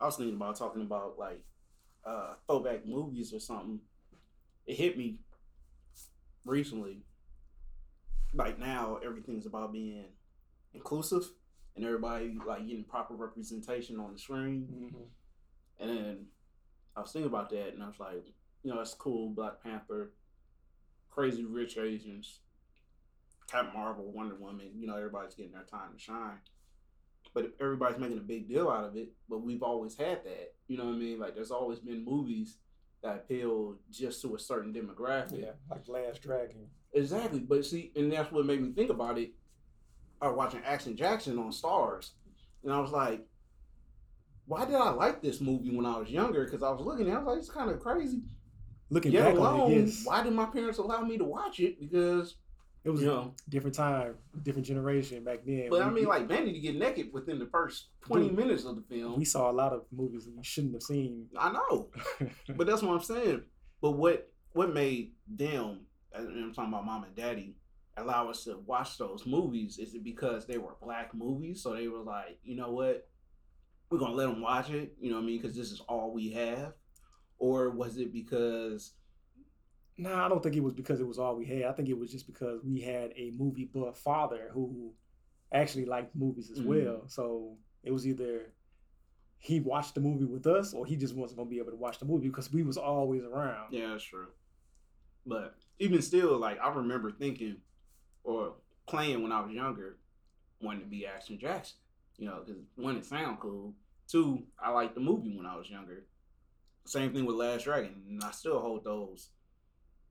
I was thinking about talking about like uh throwback movies or something. It hit me recently. Like now, everything's about being inclusive and everybody like getting proper representation on the screen. Mm-hmm. And then I was thinking about that, and I was like, you know, that's cool. Black Panther, Crazy Rich Asians, Captain Marvel, Wonder Woman. You know, everybody's getting their time to shine. But everybody's making a big deal out of it. But we've always had that. You know what I mean? Like, there's always been movies that appeal just to a certain demographic. Yeah, like Last Dragon. Exactly. But see, and that's what made me think about it. I was watching Action Jackson on Starz, and I was like, why did I like this movie when I was younger? Because I was looking at it, I was like, it's kind of crazy. Looking Yet back alone, on it, yes, why did my parents allow me to watch it? Because, it was you a know, different time, different generation back then. but I mean, we- like, Vanity to get naked within the first 20 Dude, minutes of the film. we saw a lot of movies that we shouldn't have seen. I know. But that's what I'm saying. But what what made them, and I'm talking about mom and daddy, allow us to watch those movies? Is it because they were black movies? So they were like, you know what, we're gonna let them watch it. You know what I mean? Because this is all we have. Or was it because No, I don't think it was because it was all we had. I think it was just because we had a movie buff father who actually liked movies as Mhm. well. So it was either he watched the movie with us or he just wasn't gonna be able to watch the movie because we was always around. Yeah, that's true. But even still, like I remember thinking or playing when I was younger, wanting to be Action Jackson. You know, because one, it sound cool. Two, I liked the movie when I was younger. Same thing with Last Dragon, and I still hold those.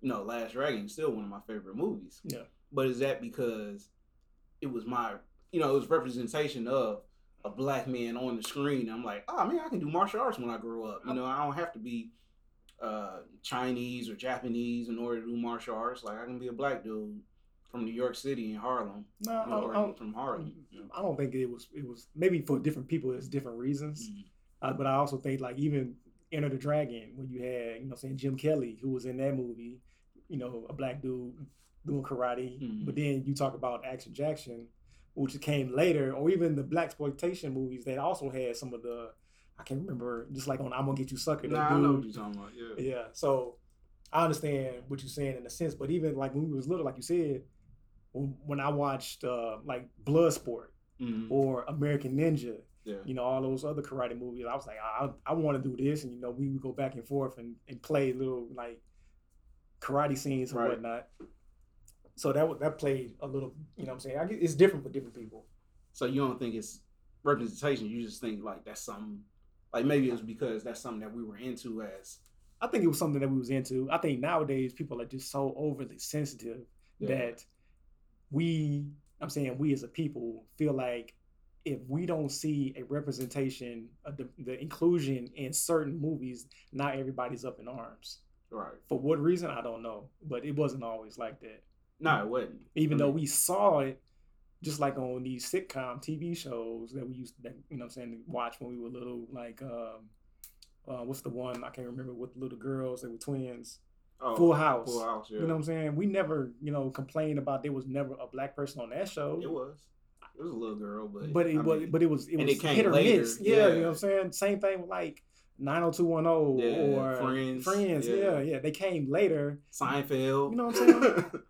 You know, Last Dragon is still one of my favorite movies. Yeah. But is that because it was my, you know, it was representation of a black man on the screen? I'm like, oh man, I can do martial arts when I grow up. You know, I don't have to be uh, Chinese or Japanese in order to do martial arts. Like I can be a black dude from New York City in Harlem, No, you know, I don't, from Harlem. you know. I don't think it was. It was maybe for different people. It's different reasons. Mhm. Uh, but I also think like even Enter the Dragon, when you had you know saying Jim Kelly who was in that movie, you know a black dude doing karate. Mhm. But then you talk about Action Jackson, which came later, or even the black exploitation movies that also had some of the I can't remember just like on I'm gonna get you sucker. Nah, I know what you're talking about. Yeah. yeah. So I understand what you're saying in a sense, but even like when we was little, like you said, when, I watched uh, like Bloodsport Mhm. or American Ninja, Yeah. you know, all those other karate movies, I was like, I, I want to do this, and you know, we would go back and forth and, and play little like karate scenes and Right. whatnot. So that that played a little, you know, what I'm saying get, it's different for different people. So you don't think it's representation? You just think like that's something. Like maybe it's because that's something that we were into as. I think it was something that we was into. I think nowadays people are just so overly sensitive Yeah. that we i'm saying we as a people feel like if we don't see a representation of the, the inclusion in certain movies not everybody's up in arms Right. for what reason i don't know but it wasn't always like that No, it wasn't. even though we saw it just like on these sitcom tv shows that we used to you know what i'm saying watch when we were little like um uh, what's the one I can't remember with the little girls that were twins. Oh, Full House. Full House. Yeah. You know what I'm saying? We never, you know, complained about there was never a black person on that show. it was. It was a little girl, but but it I was, mean, but it was, it was it came hit or later, miss. Yeah, yeah. you know what I'm saying. Same thing with like 90210 Yeah, or Friends, Friends. yeah. Yeah, yeah, they came later. Seinfeld. You know what I'm saying?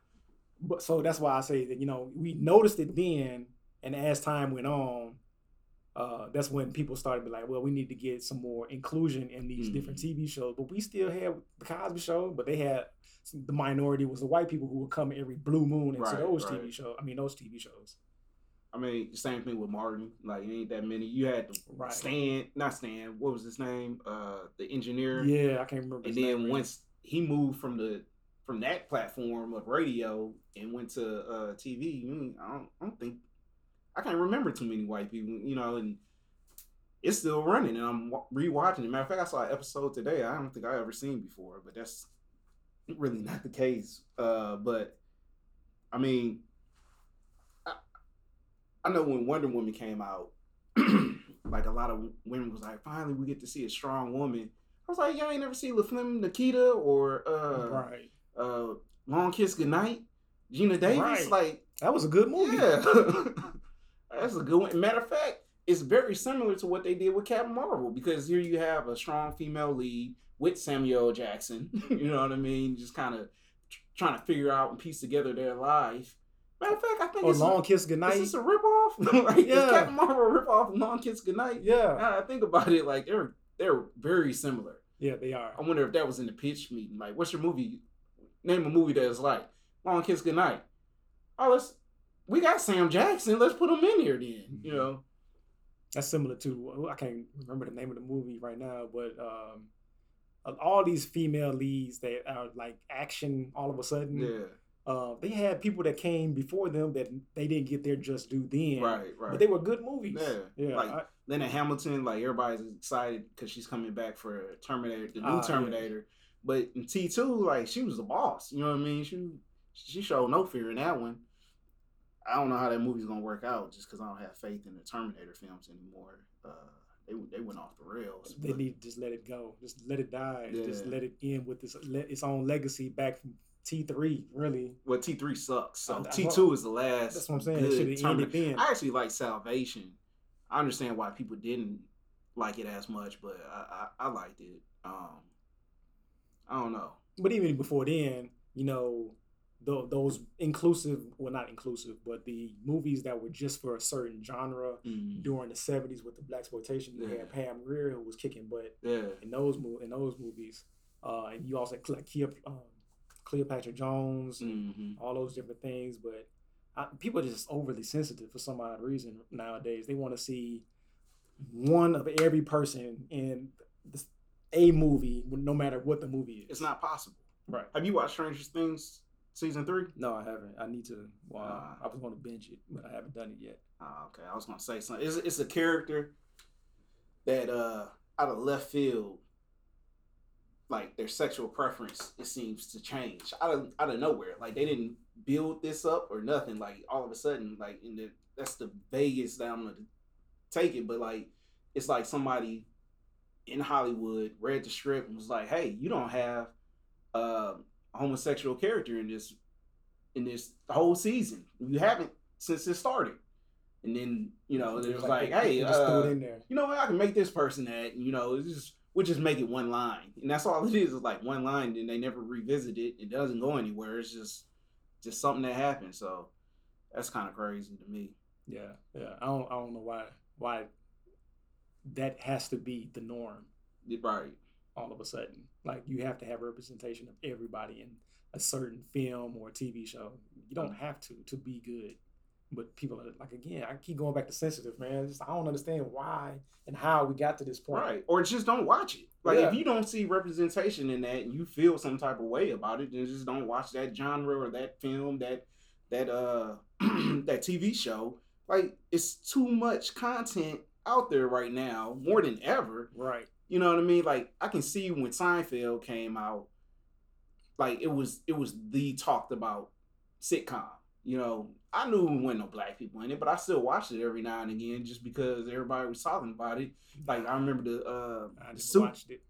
But so that's why I say that you know we noticed it then, and as time went on, uh, that's when people started to be like, well, we need to get some more inclusion in these different Mm-hmm. TV shows. But we still had the Cosby Show, but they had the minority was the white people who would come every blue moon into Right, those right. TV shows. I mean, those TV shows. I mean, same thing with Martin. Like, it ain't that many. You had to Right. Stan, not Stan. What was his name? Uh, the engineer. Yeah, I can't remember. And his then once he moved from the from that platform of radio and went to uh, TV, I don't, I don't think I can't remember too many white people. You know, and it's still running, and I'm rewatching it. Matter of fact, I saw an episode today. I don't think I ever seen before, but that's really not the case. Uh, but I mean, I know when Wonder Woman came out, like a lot of women was like, finally we get to see a strong woman. I was like, y'all ain't never seen La Femme Nikita or uh, right. uh, Long Kiss Goodnight, Geena Davis. Right. Like, That was a good movie. yeah, that's a good one. Matter of fact, it's very similar to what they did with Captain Marvel because here you have a strong female lead with Samuel Jackson. you know what I mean? Just kind of trying to figure out and piece together their life. Matter of fact, I think Or it's Long a, Kiss Goodnight. is this a ripoff? like, Yeah. is Captain Marvel a ripoff of Long Kiss Goodnight? yeah, Now I think about it, like they're they're very similar. yeah, they are. I wonder if that was in the pitch meeting. Like, what's your movie? Name a movie that is like Long Kiss Goodnight. Oh, let's we got Sam Jackson. Let's put him in here then. You know, That's similar to I can't remember the name of the movie right now, but um, all these female leads that are like action all of a sudden. yeah, Uh, they had people that came before them that they didn't get their just due then. right, right. But they were good movies. Yeah, Yeah. like- I- Linda Hamilton, like everybody's excited because she's coming back for Terminator, the new yeah. Terminator. But in T two, like she was the boss. You know what I mean? She she showed no fear in that one. I don't know how that movie's gonna work out, just because I don't have faith in the Terminator films anymore. Uh, they they went off the rails. they but- need to just let it go. Just let it die. Just let it end with its let its own legacy back from T three. Really, Well, T three sucks. So T two is the last. that's what I'm saying. It good ended then. I actually like Salvation. I understand why people didn't like it as much, but I I, I liked it. Um, I don't know. But even before then, you know, tho- those inclusive, well, not inclusive, but the movies that were just for a certain genre Mm, during the '70s with the black exploitation, you Yeah. had Pam Grier who was kicking butt yeah, in those in those movies, uh, and you also had like Cleo- um, Cleopatra Jones, and hmm all those different things. But I, people are just overly sensitive for some odd reason nowadays. They want to see one of every person in this, a movie, no matter what the movie is. it's not possible. right. Have you watched Stranger Things season three? No, I haven't. I need to. Well, Ah. I was going to binge it, but I haven't done it yet. Oh, okay, I was gonna say something. It's, it's a character that uh out of left field, like their sexual preference, it seems to change out of out of nowhere. Like they didn't build this up or nothing. Like all of a sudden, like in the that's the vaguest that I'm gonna take it. But like it's like somebody in Hollywood read the script and was like, "Hey, you don't have uh, a homosexual character in this in this whole season. You haven't since it started." And then you know it was like, they- "Hey, they just threw uh, it in there. you know what? I can make this person that. You know, it's just we'll just make it one line, and that's all it is. Is like one line, and they never revisit it. It doesn't go anywhere. It's just just something that happened. So that's kind of crazy to me. Yeah, yeah. I don't. I don't know why. Why that has to be the norm Right. all of a sudden. Like you have to have representation of everybody in a certain film or TV show. You don't mm. have to to be good. But people are like again. I keep going back to sensitive, man. Just, I don't understand why and how we got to this point. Right. Or just don't watch it. Like Yeah. if you don't see representation in that and you feel some type of way about it, then just don't watch that genre or that film, that that uh that TV show. Like it's too much content out there right now, more than ever. Right. You know what I mean? Like I can see when Seinfeld came out, like it was it was the talked about sitcom. You know, I knew there wasn't no black people in it, but I still watched it every now and again just because everybody was talking about it. Like I remember the uh I the just soup watched it.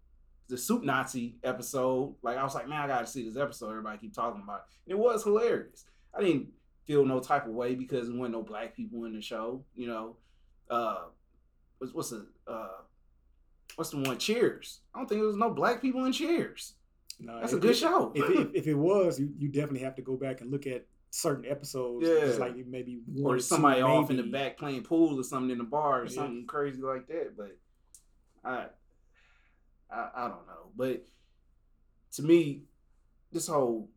the soup Nazi episode. Like I was like, man, I gotta see this episode. Everybody keep talking about it. And it was hilarious. I didn't feel no type of way because there wasn't no black people in the show. You know, uh, what's what's the uh, what's the one? Cheers. I don't think there was no black people in Cheers. No, That's a good it- show. If, if, if it was, you, you definitely have to go back and look at certain episodes. Yeah. Just like maybe or two, somebody off in the back playing pool or something in the bar or Yeah. something crazy like that. But I, I, I don't know. But to me, this whole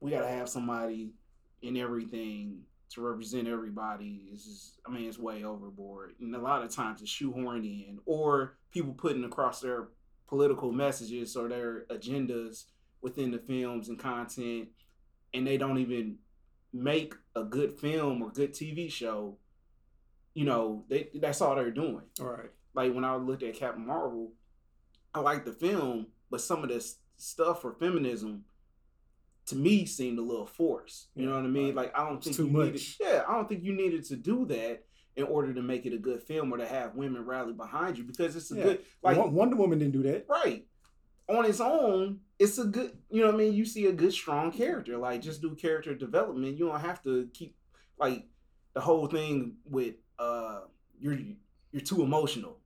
we gotta have somebody in everything to represent everybody is just, I mean, it's way overboard. And a lot of times it's shoehorned in, or people putting across their political messages or their agendas within the films and content, and they don't even make a good film or good TV show. You know, they that's all they're doing. All right. Like when I looked at Captain Marvel, I liked the film, but some of this stuff for feminism to me seemed a little forced. You know what I mean? Like I don't It's think too you much. needed yeah, I don't think you needed to do that in order to make it a good film or to have women rally behind you because it's a Yeah. good like Wonder Woman didn't do that. right on its own it's a good you know what i mean you see a good strong character like just do character development you don't have to keep like the whole thing with uh you're you're too emotional.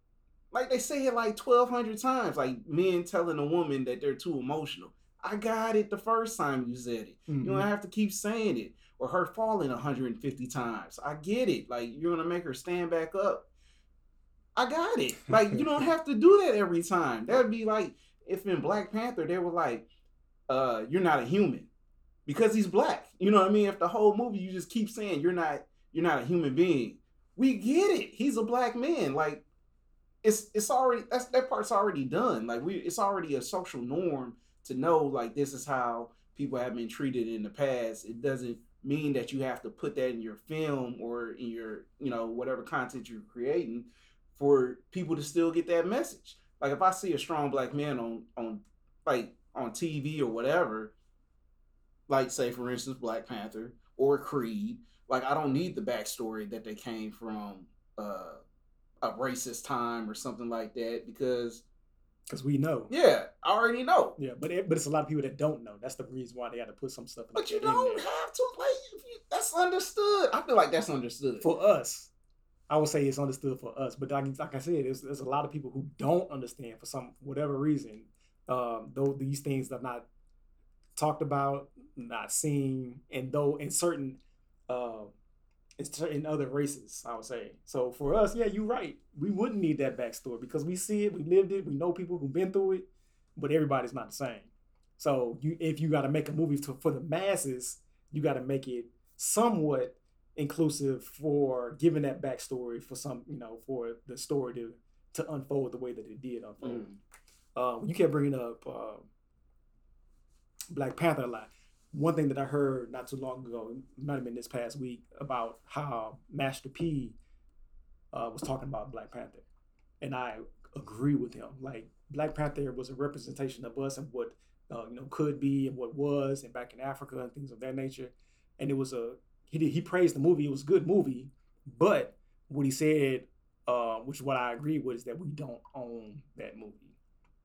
Like they say it like twelve hundred times. Like men telling a woman that they're too emotional. I got it the first time you said it. Mm-hmm. You don't have to keep saying it. Or her falling 150 times. I get it. Like you're gonna make her stand back up. I got it. Like you don't have to do that every time. That'd be like if in Black Panther they were like, uh, you're not a human. Because he's black. You know what I mean? If the whole movie you just keep saying you're not you're not a human being. We get it. He's a black man. Like it's it's already that's that part's already done. Like we it's already a social norm to know like this is how people have been treated in the past. It doesn't mean that you have to put that in your film or in your you know whatever content you're creating for people to still get that message. Like if I see a strong black man on on like on TV or whatever, like say for instance Black Panther or Creed, like I don't need the backstory that they came from uh, a racist time or something like that because because we know. Yeah, I already know. Yeah, but it, but it's a lot of people that don't know. That's the reason why they got to put some stuff. But you don't have to. Like, that's understood. I feel like that's understood for us. I would say it's understood for us, but like, like I said, there's, there's a lot of people who don't understand for some whatever reason. Um, though these things are not talked about, not seen, and though in certain uh, in other races, I would say. So for us, yeah, you're right. We wouldn't need that backstory because we see it, we lived it, we know people who've been through it, but everybody's not the same. So you, if you got to make a movie to, for the masses, you got to make it somewhat inclusive for giving that backstory for some, you know, for the story to to unfold the way that it did unfold. Mm. Uh, you kept bringing up uh, Black Panther a lot one thing that I heard not too long ago, not even this past week, about how Master P uh, was talking about Black Panther, and I agree with him. Like Black Panther was a representation of us and what uh, you know could be and what was, and back in Africa and things of that nature. And it was a he did, he praised the movie. It was a good movie, but what he said, uh, which is what I agree with, is that we don't own that movie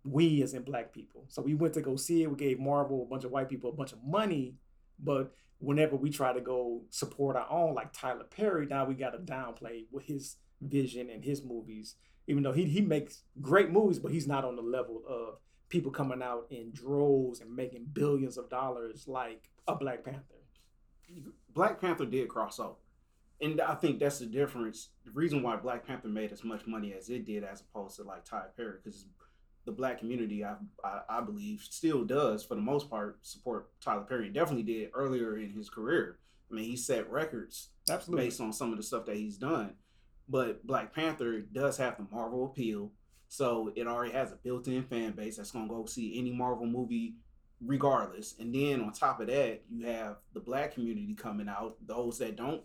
we as in black people. So we went to go see it. We gave Marvel, a bunch of white people, a bunch of money. But whenever we try to go support our own, like Tyler Perry, now we got to downplay with his vision and his movies. Even though he he makes great movies, but he's not on the level of people coming out in droves and making billions of dollars like a Black Panther. Black Panther did cross over. And I think that's the difference. The reason why Black Panther made as much money as it did, as opposed to like Tyler Perry, because the black community, I, I, I believe, still does for the most part support Tyler Perry. Definitely did earlier in his career. I mean, he set records Absolutely. based on some of the stuff that he's done. But Black Panther does have the Marvel appeal, so it already has a built-in fan base that's gonna go see any Marvel movie regardless. And then on top of that, you have the black community coming out, those that don't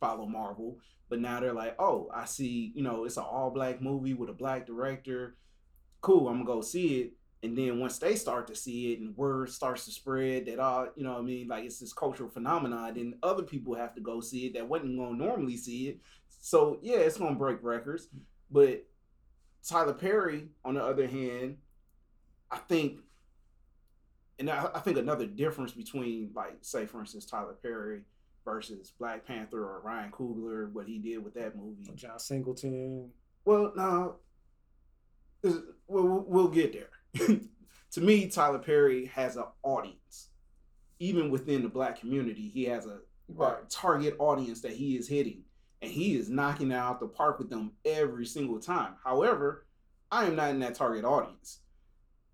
follow Marvel, but now they're like, oh, I see, you know, it's an all black movie with a black director cool, I'm gonna go see it. And then once they start to see it and word starts to spread that all, you know I mean, like it's this cultural phenomenon, then other people have to go see it that wasn't gonna normally see it. So yeah, it's gonna break records. But Tyler Perry, on the other hand, I think and I, I think another difference between like say for instance Tyler Perry versus Black Panther or Ryan Coogler, what he did with that movie. John Singleton. Well, no, we'll, we'll get there. to me, Tyler Perry has an audience. Even within the black community, he has a, right. a target audience that he is hitting, and he is knocking out the park with them every single time. However, I am not in that target audience.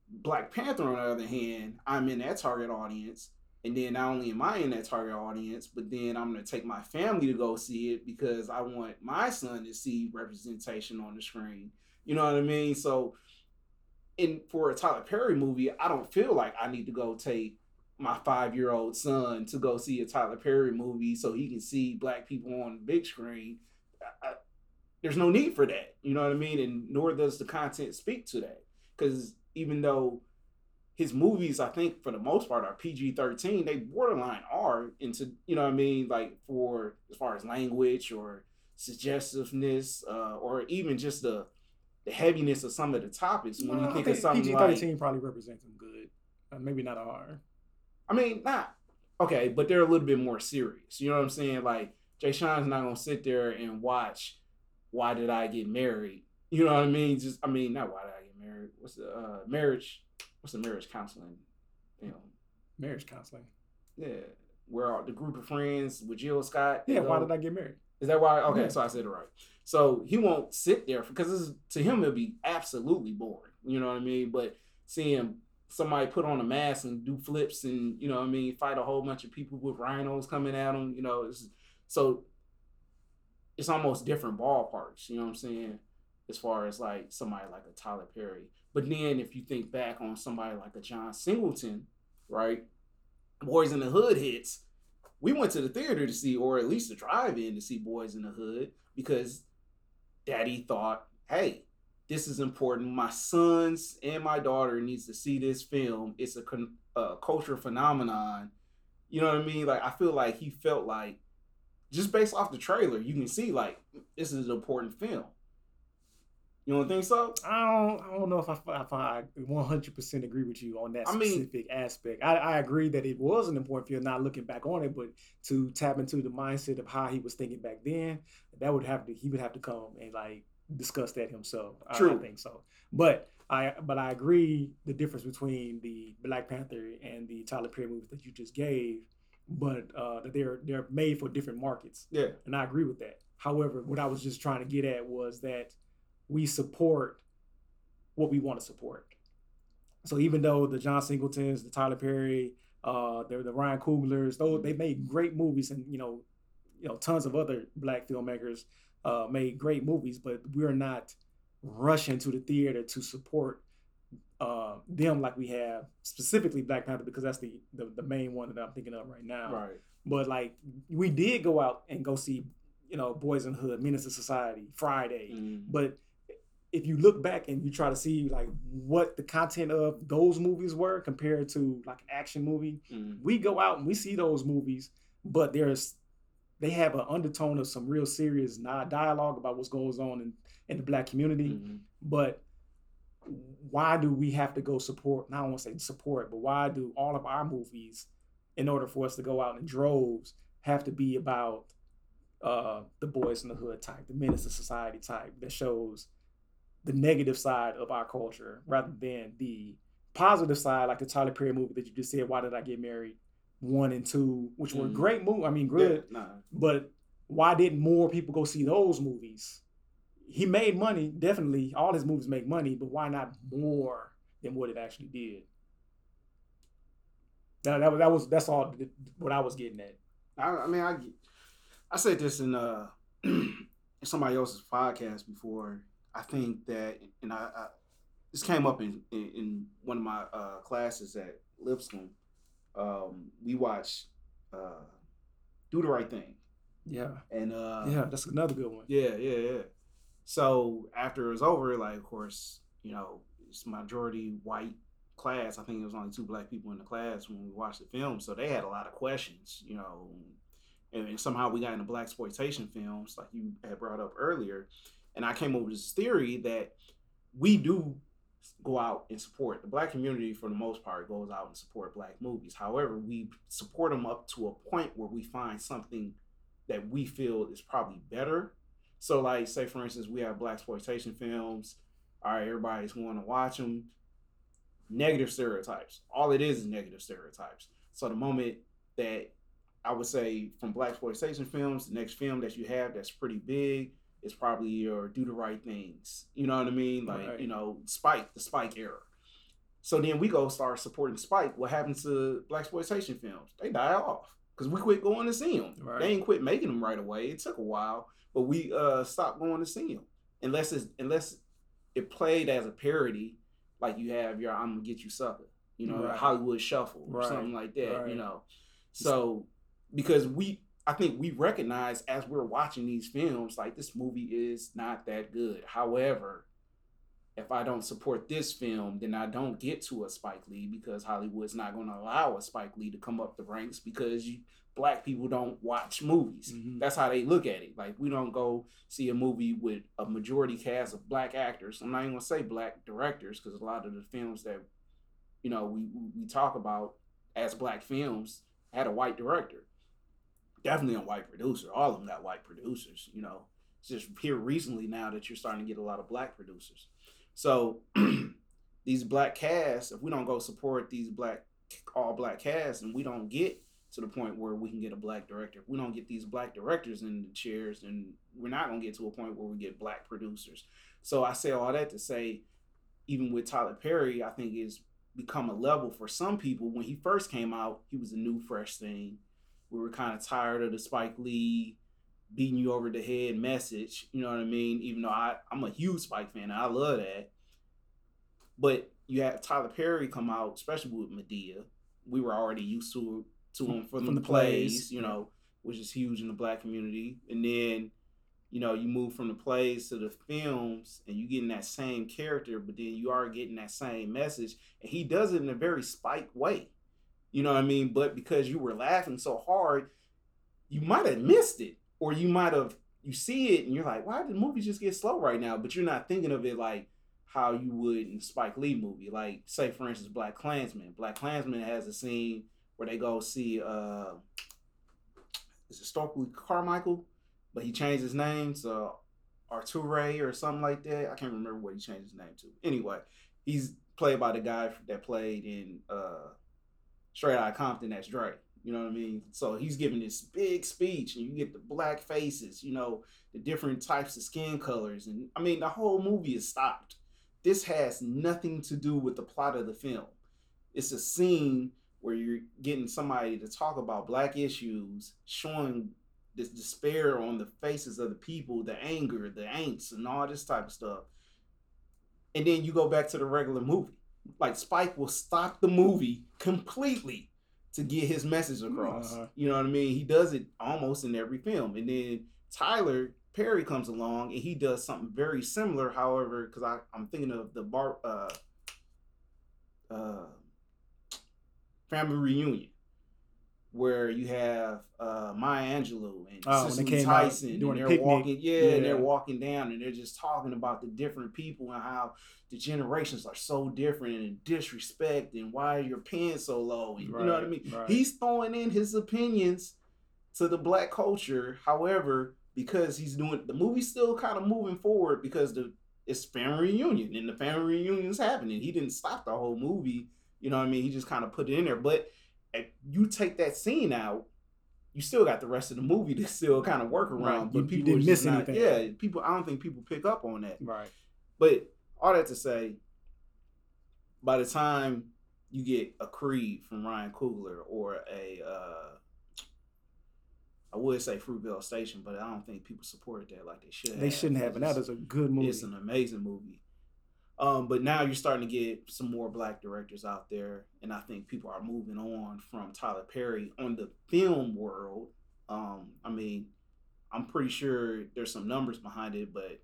Black Panther, on the other hand, I'm in that target audience. And then not only am I in that target audience, but then I'm gonna take my family to go see it because I want my son to see representation on the screen. You know what I mean? So, in for a Tyler Perry movie, I don't feel like I need to go take my five year old son to go see a Tyler Perry movie so he can see black people on the big screen. I, I, there's no need for that. You know what I mean? And nor does the content speak to that. Because even though his movies, I think for the most part, are PG 13, they borderline are into, you know what I mean? Like for as far as language or suggestiveness uh, or even just the the heaviness of some of the topics when you think, of something PG thirteen like, probably represents them good, uh, maybe not R. I mean, not okay, but they're a little bit more serious. You know what I'm saying? Like Jay Sean's not gonna sit there and watch why did I get married? You know what I mean? Just I mean, not why did What's the uh, marriage? What's the marriage counseling? You know, marriage counseling. Yeah, where the group of friends with Jill Scott? Yeah, why did I get married? Is that why? Okay, yeah. so I said it right. So he won't sit there because to him it'll be absolutely boring. You know what I mean? But seeing somebody put on a mask and do flips and you know what I mean fight a whole bunch of people with rhinos coming at them, you know, it's, so it's almost different ballparks. You know what I'm saying? As far as like somebody like a Tyler Perry, but then if you think back on somebody like a John Singleton, right? Boys in the Hood hits. We went to the theater to see, or at least the drive-in to see Boys in the Hood because Daddy thought, hey, this is important. My sons and my daughter needs to see this film. It's a, a culture phenomenon. You know what I mean? Like I feel like he felt like just based off the trailer, you can see like this is an important film. You don't think so? I don't. I don't know if I, if I 100% agree with you on that specific I mean, aspect. I, I agree that it was an important film. Not looking back on it, but to tap into the mindset of how he was thinking back then, that would have to. He would have to come and like discuss that himself. True. I, I think so. But I but I agree the difference between the Black Panther and the Tyler Perry movies that you just gave, but uh, that they're they're made for different markets. Yeah. And I agree with that. However, what I was just trying to get at was that we support what we want to support. So even though the John Singletons, the Tyler Perry, uh, the, the Ryan Cooglers, those they made great movies, and you know, you know, tons of other black filmmakers uh, made great movies, but we're not rushing to the theater to support uh, them like we have specifically Black Panther because that's the, the the main one that I'm thinking of right now. Right. But like we did go out and go see, you know, Boys in Hood, Menace to Society, Friday, mm. but if you look back and you try to see like what the content of those movies were compared to like an action movie, mm. we go out and we see those movies, but there's they have an undertone of some real serious dialogue about what goes on in, in the black community. Mm-hmm. But why do we have to go support? Not I want to say support, but why do all of our movies, in order for us to go out in droves, have to be about uh, the boys in the hood type, the menace of society type that shows the negative side of our culture rather than the positive side, like the Tyler Perry movie that you just said, Why Did I Get Married? One and two, which were mm. great movies. I mean, good. Yeah, nah. But why didn't more people go see those movies? He made money, definitely. All his movies make money, but why not more than what it actually did? That, that, that was that's all what I was getting at. I, I mean, I I said this in uh somebody else's podcast before I think that, and I, I this came up in, in, in one of my uh, classes at Lipscomb. Um, we watched uh, Do the Right Thing. Yeah. And uh, yeah, that's another good one. Yeah, yeah, yeah. So after it was over, like of course, you know, it's majority white class. I think it was only two black people in the class when we watched the film, so they had a lot of questions, you know. And, and somehow we got into black exploitation films, like you had brought up earlier. And I came up with this theory that we do go out and support the black community for the most part goes out and support black movies. However, we support them up to a point where we find something that we feel is probably better. So, like, say for instance, we have black exploitation films. All right, everybody's going to watch them. Negative stereotypes. All it is is negative stereotypes. So the moment that I would say from black exploitation films, the next film that you have that's pretty big is probably your do the right things. You know what I mean? Like, right. you know, Spike, the Spike era. So then we go start supporting Spike. What happens to black exploitation films? They die off because we quit going to see them. Right. They ain't quit making them right away. It took a while, but we uh stopped going to see them unless it's unless it played as a parody, like you have your "I'm gonna get you sucker," you know, right. Hollywood Shuffle or right. something like that. You know, so because we I think we recognize as we're watching these films, like this movie is not that good. However, if I don't support this film, then I don't get to a Spike Lee because Hollywood's not going to allow a Spike Lee to come up the ranks because you, black people don't watch movies. Mm-hmm. That's how they look at it. Like we don't go see a movie with a majority cast of black actors. I'm not even going to say black directors because a lot of the films that you know we we talk about as black films had a white director definitely a white producer. All of them got white producers, you know. It's just here recently now that you're starting to get a lot of black producers. So these black casts, if we don't go support these black all black casts, and we don't get to the point where we can get a black director, if we don't get these black directors in the chairs, then we're not gonna get to a point where we get black producers. So I say all that to say, even with Tyler Perry, I think is become a level for some people. When he first came out, he was a new fresh thing. We were kind of tired of the Spike Lee beating you over the head message. You know what I mean? Even though I, I'm a huge Spike fan, I love that. But you have Tyler Perry come out, especially with Madea. We were already used to to him from, from the, the plays, plays, you know, which is huge in the black community. And then, you know, you move from the plays to the films and you getting that same character, but then you are getting that same message. And he does it in a very spike way. You know what I mean? But because you were laughing so hard, you might have missed it. Or you might have you see it and you're like, why did the movie just get slow right now? But you're not thinking of it like how you would in Spike Lee movie. Like, say for instance, Black Klansman. Black Klansman has a scene where they go see uh is it Stokely Carmichael, but he changed his name to Arturo or something like that. I can't remember what he changed his name to. Anyway, he's played by the guy that played in uh Straight Outta Compton. That's Dre. You know what I mean? So he's giving this big speech, and you get the black faces, you know, the different types of skin colors, and I mean, the whole movie is stopped. This has nothing to do with the plot of the film. It's a scene where you're getting somebody to talk about black issues, showing this despair on the faces of the people, the anger, the angst, and all this type of stuff. And then you go back to the regular movie. Like Spike will stop the movie completely to get his message across. Uh-huh. You know what I mean? He does it almost in every film. And then Tyler Perry comes along and he does something very similar. However, because I'm thinking of the bar, uh, uh, family reunion, where you have uh, Maya Angelou and oh, Cicely Tyson, and they're walking, yeah, yeah, and they're walking down, and they're just talking about the different people and how the generations are so different and disrespect and why your pants so low, and right, you know what I mean. Right. He's throwing in his opinions to the black culture. However, because he's doing the movie's still kind of moving forward because the it's family reunion and the family reunion is happening. He didn't stop the whole movie, you know what I mean? He just kind of put it in there. But if you take that scene out, you still got the rest of the movie to still kind of work around. Right. But you, people you didn't miss not, anything. Yeah, people. I don't think people pick up on that. Right. But all that to say, by the time you get a Creed from Ryan Coogler or a uh, I would say Fruitvale Station, but I don't think people supported that like they should. They have. shouldn't have. And that is a good movie. It's an amazing movie. Um, but now you're starting to get some more black directors out there, and I think people are moving on from Tyler Perry on the film world. Um, I mean, I'm pretty sure there's some numbers behind it, but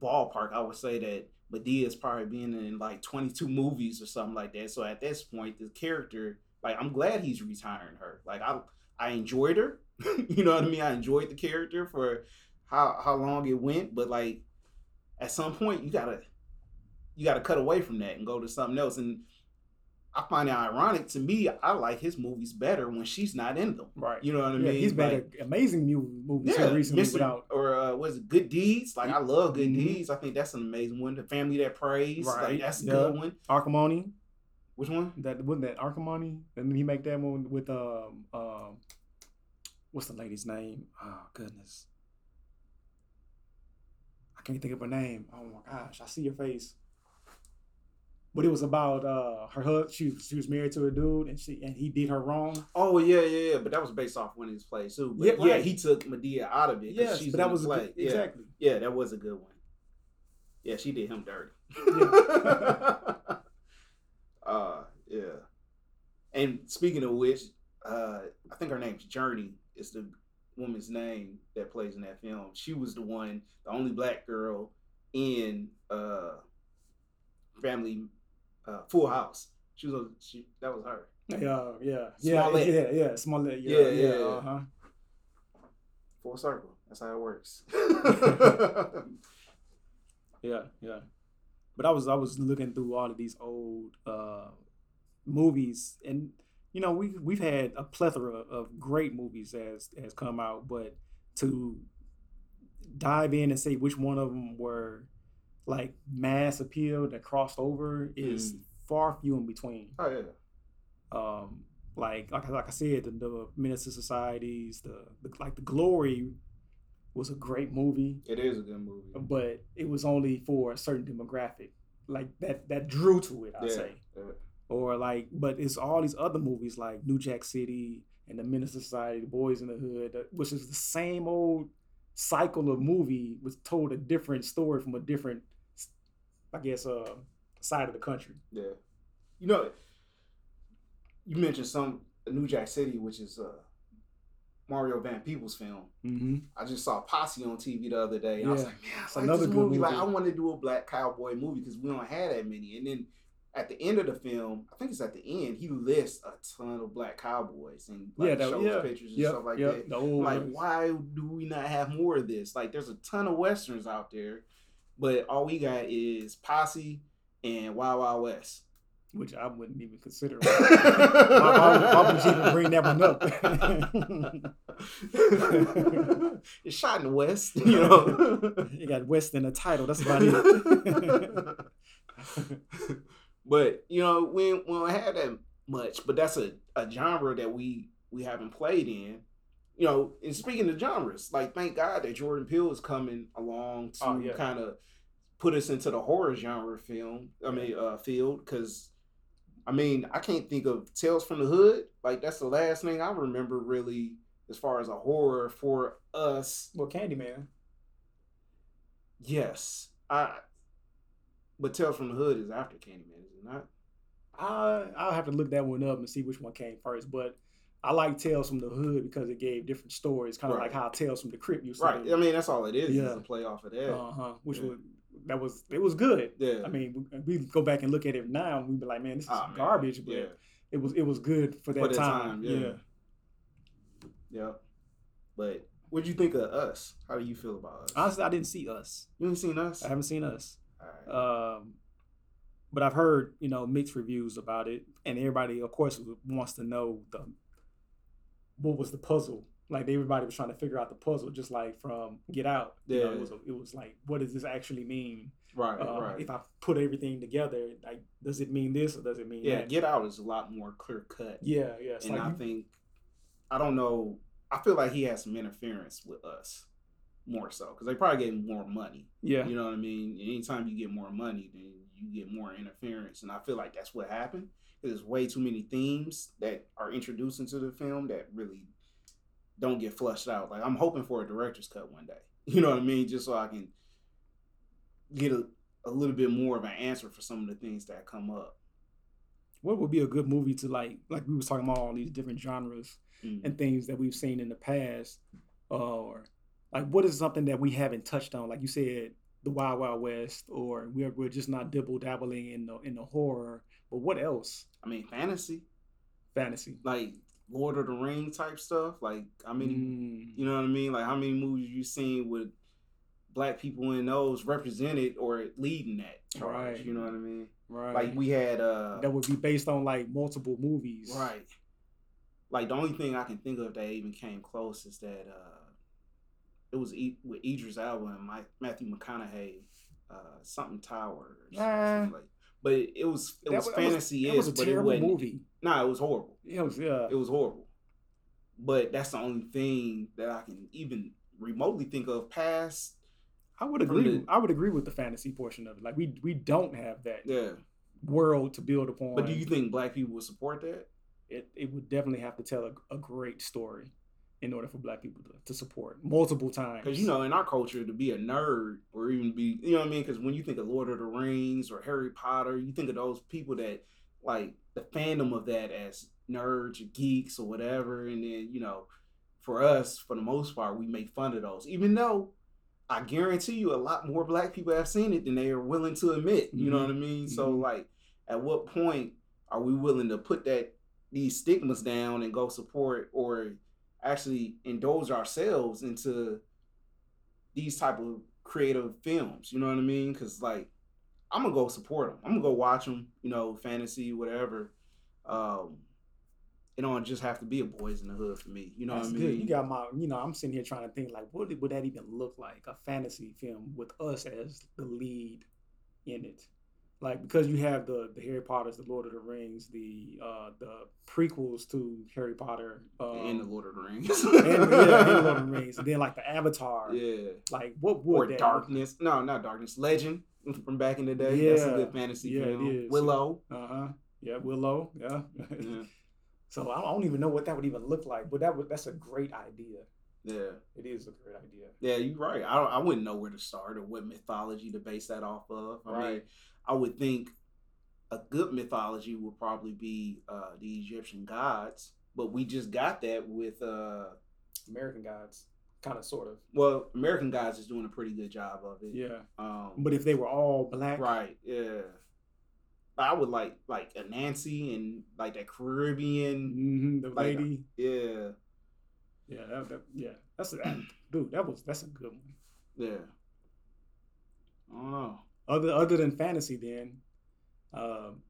ballpark, I would say that Madea is probably being in like 22 movies or something like that. So at this point, the character, like, I'm glad he's retiring her. Like, I I enjoyed her. you know what I mean? I enjoyed the character for how how long it went, but like at some point you gotta you gotta cut away from that and go to something else. And I find it ironic to me. I like his movies better when she's not in them. Right. You know what I yeah, mean? He's made like, amazing movies yeah, recently. Mr. Without... Or uh, was it Good Deeds? Like I love Good mm-hmm. Deeds. I think that's an amazing one. The Family That Prays. Right. Like, that's a good one. Acrimony. Which one? That wasn't that Acrimony. And he make that one with um um what's the lady's name? Oh goodness. I can't think of her name. Oh my gosh, I see your face. But it was about uh her husband. She was, she was married to a dude, and she and he did her wrong. Oh yeah, yeah, yeah. But that was based off one of his plays too. But yeah, yeah, he took Madea out of it. Yes, but that was play. Good, exactly. Yeah. yeah, that was a good one. Yeah, she did him dirty. Yeah. uh, yeah. And speaking of which, uh, I think her name's Jurnee. is the woman's name that plays in that film. She was the one, the only black girl in uh, Family uh, Full House. She was a, she that was her. Yeah, yeah, yeah, yeah, yeah, Smollett. Yeah, yeah, yeah. yeah. Uh-huh. Full circle. That's how it works. yeah, yeah. But I was I was looking through all of these old uh, movies and you know, we we've had a plethora of great movies as has come out, but to dive in and say which one of them were like mass appeal that crossed over is Mm. far few in between. Oh yeah. Um, like like, like I said, the, the Menace to Societies, the, the like the Glory was a great movie, It is a good movie. but it was only for a certain demographic, like that that drew to it. I yeah. say, yeah. or like, but it's all these other movies like New Jack City and the Menace to Society, the Boys in the Hood, which is the same old cycle of movie, was told a different story from a different, I guess, uh, side of the country. Yeah. You know, you mentioned some New Jack City, which is uh Mario Van Peebles film. Mm-hmm. I just saw Posse on TV the other day. And I was like, man, It's I like another this good movie. Like. I want to do a black cowboy movie because we don't have that many. And then at the end of the film, I think it's at the end, he lists a ton of black cowboys and like, Yeah, that- shows yeah. pictures and Yep, stuff like yep, that. the I'm old like, ones. why do we not have more of this? Like, there's a ton of westerns out there, but all we got is Posse and Wild Wild West. which I wouldn't even consider. why, why, why would you even bring that one up? it's shot in the West, you know. you got West in the title. That's about it. but you know, we, we don't have that much. But that's a, a genre that we we haven't played in. You know, and speaking of genres, like thank God that Jordan Peele is coming along to Oh, yeah. kind of put us into the horror genre film. I mean, uh, field because. I mean, I can't think of Tales from the Hood. Like that's the last thing I remember really as far as a horror for us. well, Candyman. Yes. I but Tales from the Hood is after Candyman, is it not? I I'll have to look that one up and see which one came first. But I like Tales from the Hood because it gave different stories, kind of Right. like how Tales from the Crypt used to. Right. to. I mean that's all it is, Yeah. is a play off of that. uh huh. Which Yeah. was that was it was good. yeah. I mean, we, we go back and look at it now, and we'd be like, man, this is man. garbage. But Yeah. it was it was good for that For that time. time, yeah. yeah. Yeah. But what'd you think of us? How do you feel about us? Honestly, I didn't see us. you ain't seen us? I haven't seen us. All right. Um, but I've heard you know mixed reviews about it, and everybody, of course, wants to know the what was the puzzle. Like everybody was trying to figure out the puzzle, just like from Get Out. You know, Yeah. it was a, it was like, what does this actually mean? right, Uh, right. If I put everything together, like, does it mean this or does it mean yeah, that? Get Out is a lot more clear cut. yeah, yeah. And like I you- think I don't know. I feel like he has some interference with us more so because they probably gave him more money. yeah, You know what I mean? Anytime you get more money, then you get more interference, and I feel like that's what happened. There's way too many themes that are introduced into the film that really don't get flushed out. Like I'm hoping for a director's cut one day. You know what I mean? Just so I can get a, a little bit more of an answer for some of the things that come up. what would be a good movie to like? Like we was talking about all these different genres Mm. and things that we've seen in the past, or like what is something that we haven't touched on? Like you said, the Wild Wild West, or we're we're just not dibble dabbling in the in the horror. But what else? I mean, fantasy, Fantasy. like Lord of the Rings type stuff. Like how many Mm, You know what I mean? Like how many movies you seen with black people in those represented or leading that charge? Right. You know what I mean? right. Like we had uh that would be based on like multiple movies. right. Like the only thing I can think of that even came close is that uh it was e- with Idris Elba and Mike, Matthew McConaughey, uh something Tower or Nah. something like. But it, it was it That was fantasy That was a but it terrible wasn't. movie. Nah, it was horrible. It was yeah. It was horrible. But that's the only thing that I can even remotely think of past I would agree. the- I would agree with the fantasy portion of it. Like we we don't have that yeah. world to build upon. But do you think black people would support that? it, it would definitely have to tell a, a great story in order for black people to, to support multiple times. Because you know, in our culture, to be a nerd or even be, you know what I mean? Because when you think of Lord of the Rings or Harry Potter, you think of those people that like the fandom of that as nerds or geeks or whatever. And then you know, for us, for the most part, we make fun of those, even though. I guarantee you, a lot more black people have seen it than they are willing to admit. You know Mhm. what I mean? So, Mhm. like, at what point are we willing to put that these stigmas down and go support or actually indulge ourselves into these type of creative films you know what i mean because like i'm gonna go support them i'm gonna go watch them you know fantasy whatever um it don't just have to be a boys in the hood for me. You know That's what I good. mean? You got my, you know, I'm sitting here trying to think like, what would that even look like? A fantasy film with us as the lead in it, like because you have the the Harry Potter's, the Lord of the Rings, the uh the prequels to Harry Potter, um, in the Lord of the Rings. and, yeah, and the Lord of the Rings, and then like the Avatar. Yeah. Like, what Or would that look Darkness. No, not Darkness. Legend from back in the day. Yeah, That's a good fantasy Yeah, film. Willow. Uh huh. Yeah, Willow. Yeah. Yeah. so I don't even know what that would even look like, but that would that's a great idea. yeah. It is a great idea. Yeah, you're right. I don't, I wouldn't know where to start or what mythology to base that off of. I mean, Right. I would think a good mythology would probably be uh, the Egyptian gods, but we just got that with uh, American Gods, kind of, sort of. well, American Gods is doing a pretty good job of it. Yeah. Um, But if they were all black, right, yeah. I would like like Anansi and like that Caribbean, hmm the Like, lady, yeah, yeah, that, that, yeah, that's a, dude. That was that's a good one. yeah. I don't know. Other other than fantasy, then, um,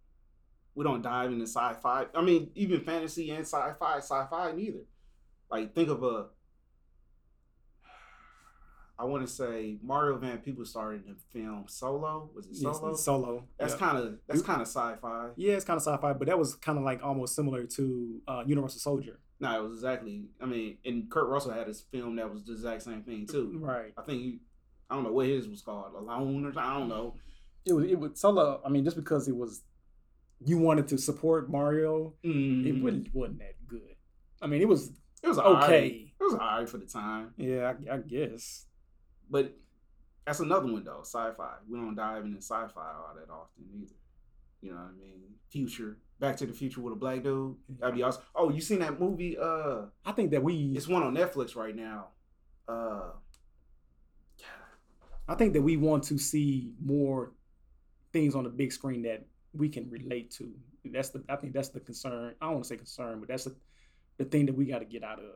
we don't dive into sci-fi. I mean, even fantasy and sci-fi, sci-fi neither. Like think of a I want to say Mario Van Peebles started the film Solo. Was it yes, Solo? solo. that's yeah. kind of that's kind of sci-fi. yeah, it's kind of sci-fi, but that was kind of like almost similar to uh, Universal Soldier. No, it was exactly. I mean, and Kurt Russell had his film that was the exact same thing too. Right. I think I don't know what his was called, Alone or. I don't know. It was it was solo. I mean, just because it was, you wanted to support Mario, it Mhm. really wasn't that good. I mean, it was It was okay. It was alright for the time, Yeah, I, I guess. but that's another one though. Sci-fi. We don't dive into sci-fi all that often either. You know what I mean? Future. Back to the Future with a black dude. That'd be awesome. Oh, you seen that movie? Uh, I think that we it's one on Netflix right now. Uh, I think that we want to see more things on the big screen that we can relate to. That's the I think that's the concern. I don't want to say concern, but that's the, the thing that we got to get out of.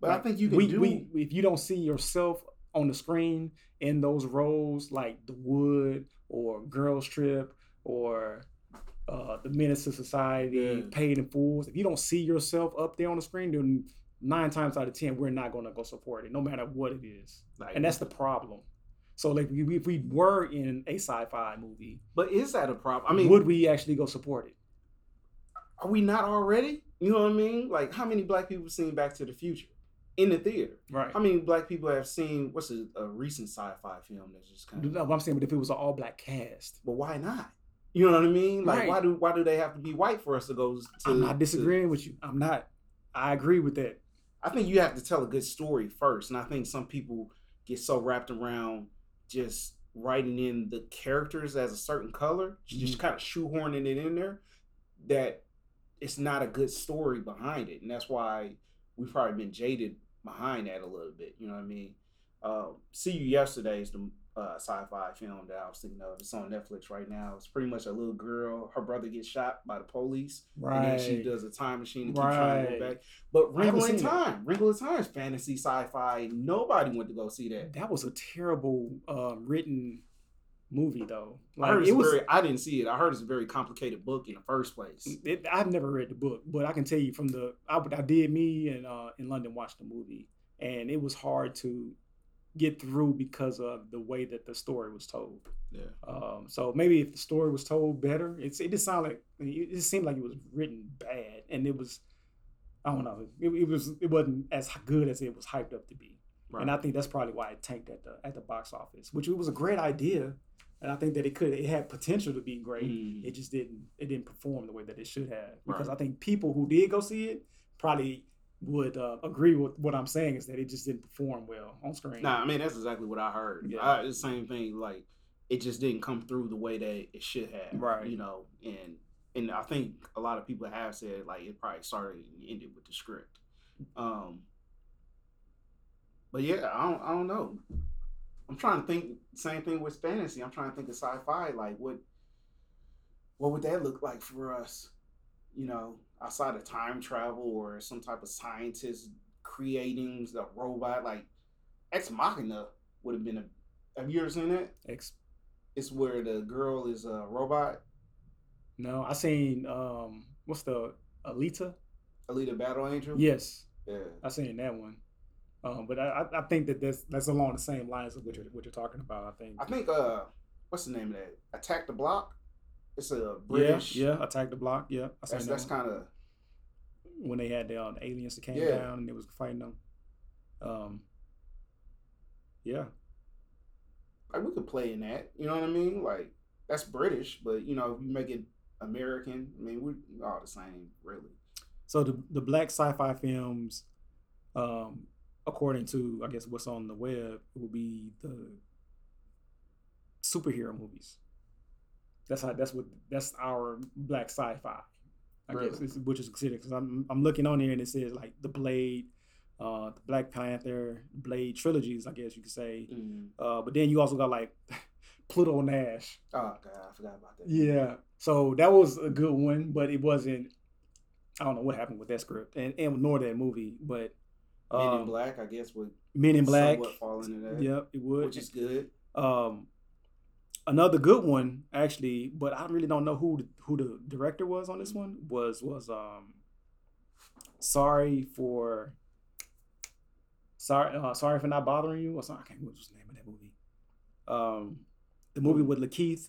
but I think you can we, do. we if you don't see yourself on the screen in those roles like The Wood or Girls Trip or uh, The Menace to Society, Yeah. Paid in Full, if you don't see yourself up there on the screen, then nine times out of ten we're not going to go support it, no matter what it is, like, and that's the problem. So like we- if we were in a sci-fi movie, But is that a problem? I mean, would we actually go support it? are we not already? You know what I mean? Like, how many black people seen Back to the Future in the theater? Right. How many black people have seen what's a, a recent sci-fi film that's just kind of? No, I'm saying, but if it was an all-black cast, But why not? You know what I mean? Like, Right. why do why do they have to be white for us to go? To, I'm not to- disagreeing with you. I'm not. I agree with that. I think you have to tell a good story first, and I think some people get so wrapped around just writing in the characters as a certain color, just kind of shoehorning it in there, that it's not a good story behind it, and that's why we've probably been jaded behind that a little bit. You know what I mean? Um, See You Yesterday is the uh, sci-fi film that I was thinking of. It's on Netflix right now. It's pretty much a little girl. Her brother gets shot by the police, and then she does a time machine and keeps trying to go back. But Wrinkle in. Time, Wrinkle in Time is fantasy sci-fi. Nobody went to go see that. That was a terrible um, written movie, though. I Like it was. very. I didn't see it. I heard it's a very complicated book in the first place. It, I've never read the book, but I can tell you from the I, I did me and uh, in London watched the movie, and it was hard to get through because of the way that the story was told. Yeah. Um, so maybe if the story was told better, it's it just sounded like it just seemed like it was written bad, and it was I don't know, it, it was it wasn't as good as it was hyped up to be. Right. And I think that's probably why it tanked at the at the box office, which it was a great idea, and I think that it could it had potential to be great. Mm. It just didn't it didn't perform the way that it should have because Right. I think people who did go see it probably would uh, agree with what I'm saying is that it just didn't perform well on screen. Nah, I mean that's exactly what I heard. Yeah. I, the same thing. Like it just didn't come through the way that it should have. Right. You know, and and I think a lot of people have said like it probably started and ended with the script. Um. But yeah, I don't. I don't know. I'm trying to think. Same thing with fantasy. I'm trying to think of sci-fi. Like what. What would that look like for us? You know, outside of time travel or some type of scientist creating the robot like Ex Machina would have been a. Have you ever seen that? Ex- It's where the girl is a robot. no, I seen um what's the Alita? Alita Battle Angel. Yes, Yeah. I seen that one. Um, but I, I- I think that that's that's along the same lines of what you're what you're talking about. I think. I think uh, what's the name of that? Attack the Block. It's a yeah, British. yeah, attack the block. Yeah, I That's that's kind of when they had the, um, aliens that came Yeah. down and they was fighting them. Um, yeah, like we could play in that. You know what I mean? Like that's British, but you know if you make it American, I mean we're all the same, really. So the the black sci-fi films, um, according to I guess what's on the web, will be the superhero movies. That's how that's what that's our black sci-fi. I guess Really? is, which is considered because I'm I'm looking on here and it says like the Blade, uh, the Black Panther, Blade trilogies. I guess you could say. Uh, but then you also got like Pluto Nash. Oh god, I forgot about that. Yeah. So that was a good one, but it wasn't. I don't know what happened with that script and, and nor that movie, but Men in um, Black, I guess, would Men in Black. fall into that. Yep, it would. which is good. um, another good one actually, but I really don't know who the, who the director was on this one. Was was um, sorry for. Sorry, uh, sorry for not bothering you. Or something. I can't remember what's the name of that movie. Um, the movie with LaKeith.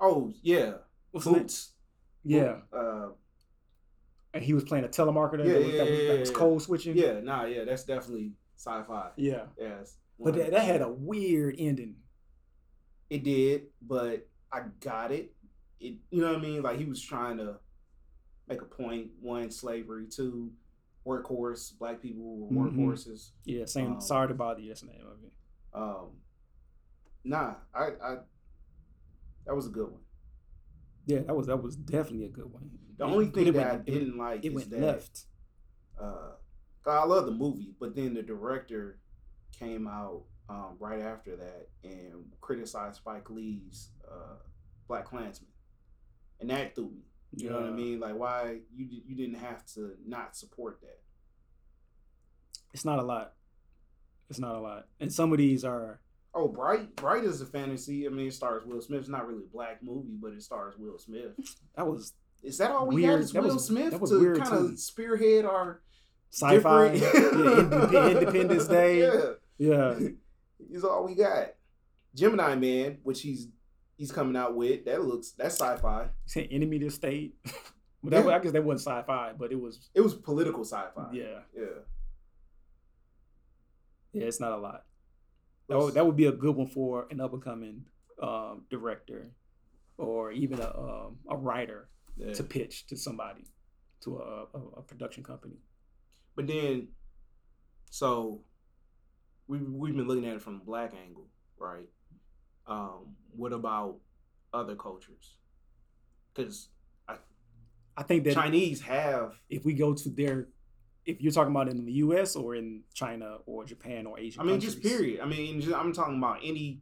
Oh yeah, What's? Boots. Yeah, Uh, and he was playing a telemarketer Yeah, that, was, yeah, that, was, yeah, that was yeah. code switching. yeah, nah, yeah, that's definitely sci-fi. yeah. Yes, But that, that had a weird ending. It did, but I got it. It, you know what I mean? Like he was trying to make a point. One, slavery. Two, workhorse. Black people were Mhm. workhorses. Yeah, same. Um, sorry to bother you. That's the name of it. Um, nah, I, I, that was a good one. Yeah, that was that was definitely a good one. The It- only thing that went- I didn't like it is went that left. uh, I love the movie, but then the director came out um, right after that and criticized Spike Lee's uh, Black Klansman, and that threw me. You know what I mean? Like, why you you didn't have to not support that? It's not a lot. It's not a lot, and some of these are. Oh, Bright, Bright is a fantasy. I mean, it stars Will Smith. It's not really a black movie, but it stars Will Smith. That was Is that all we Weird. got? Is That Will was- Smith to kind of spearhead our sci-fi. yeah, Independence Day. yeah. Yeah, He's all we got. Gemini Man, which he's he's coming out with, that looks that's sci-fi. saying enemy to state. but that, Yeah. I guess that wasn't sci-fi, but it was. It was political sci-fi. Yeah, Yeah. yeah, it's not a lot. That would, that would be a good one for an up and coming um, director or even a um, a writer yeah. to pitch to somebody, to a, a, a production company. But then, so we we've been looking at it from a black angle, right? Um, what about other cultures? Because I I think that Chinese have if we go to their, if you're talking about in the U.S. or in China or Japan or Asian, I mean, just period. I mean, just, I'm talking about any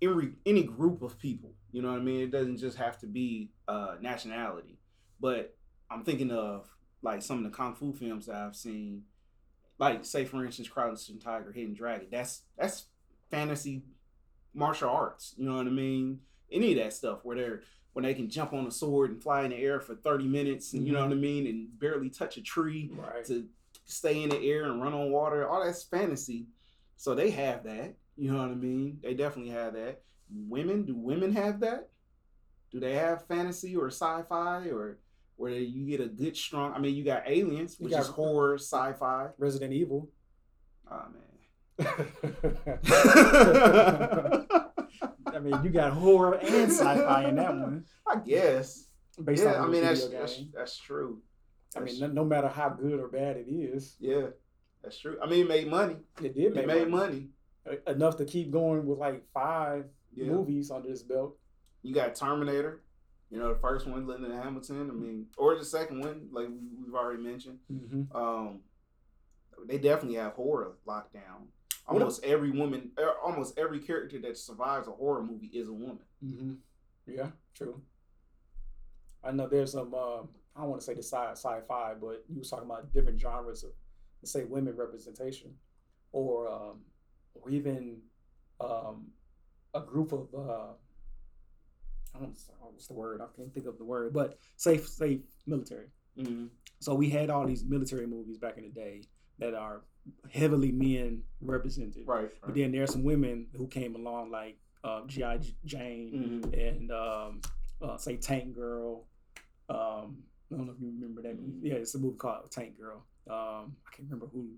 any any group of people. You know what I mean? It doesn't just have to be uh, nationality. But I'm thinking of like some of the kung fu films that I've seen. Like, say for instance, Crouching Tiger, Hidden Dragon. That's that's fantasy martial arts. You know what I mean? Any of that stuff where they're when they can jump on a sword and fly in the air for 30 minutes and you know Mhm. what I mean and barely touch a tree right? to stay in the air and run on water. All that's fantasy. So they have that. You know what I mean? They definitely have that. Women, do women have that? Do they have fantasy or sci-fi or where you get a good strong? I mean, you got aliens, which got- is horror, sci-fi. Resident Evil. Oh man. I mean, you got horror and sci-fi in that one. I guess. Based yeah, on I mean that's that's, that's true. I mean, no, no matter how good or bad it is, yeah, that's true. I mean, it made money. it did It make made money. money. Enough to keep going with like five Yeah. movies under his belt. You got Terminator. You know, the first one, Linda Hamilton. I mean, or the second one, like we- we've already mentioned. Mm-hmm. Um, they definitely have horror locked down. What Almost every woman, er, almost every character that survives a horror movie is a woman. Mm-hmm. Yeah, true. I know there's some. Uh, I don't want to say the sci sci-fi, but you was talking about different genres of, say, women representation, or um, or even um, a group of. Uh, I don't know what's the word. I can't think of the word, but safe, safe military. Mhm. So we had all these military movies back in the day that are heavily men represented. Right. But then there are some women who came along like uh, G.I. Jane Mhm. and um, uh, say Tank Girl. Um, I don't know if you remember that movie. Yeah, it's a movie called Tank Girl. Um, I can't remember who.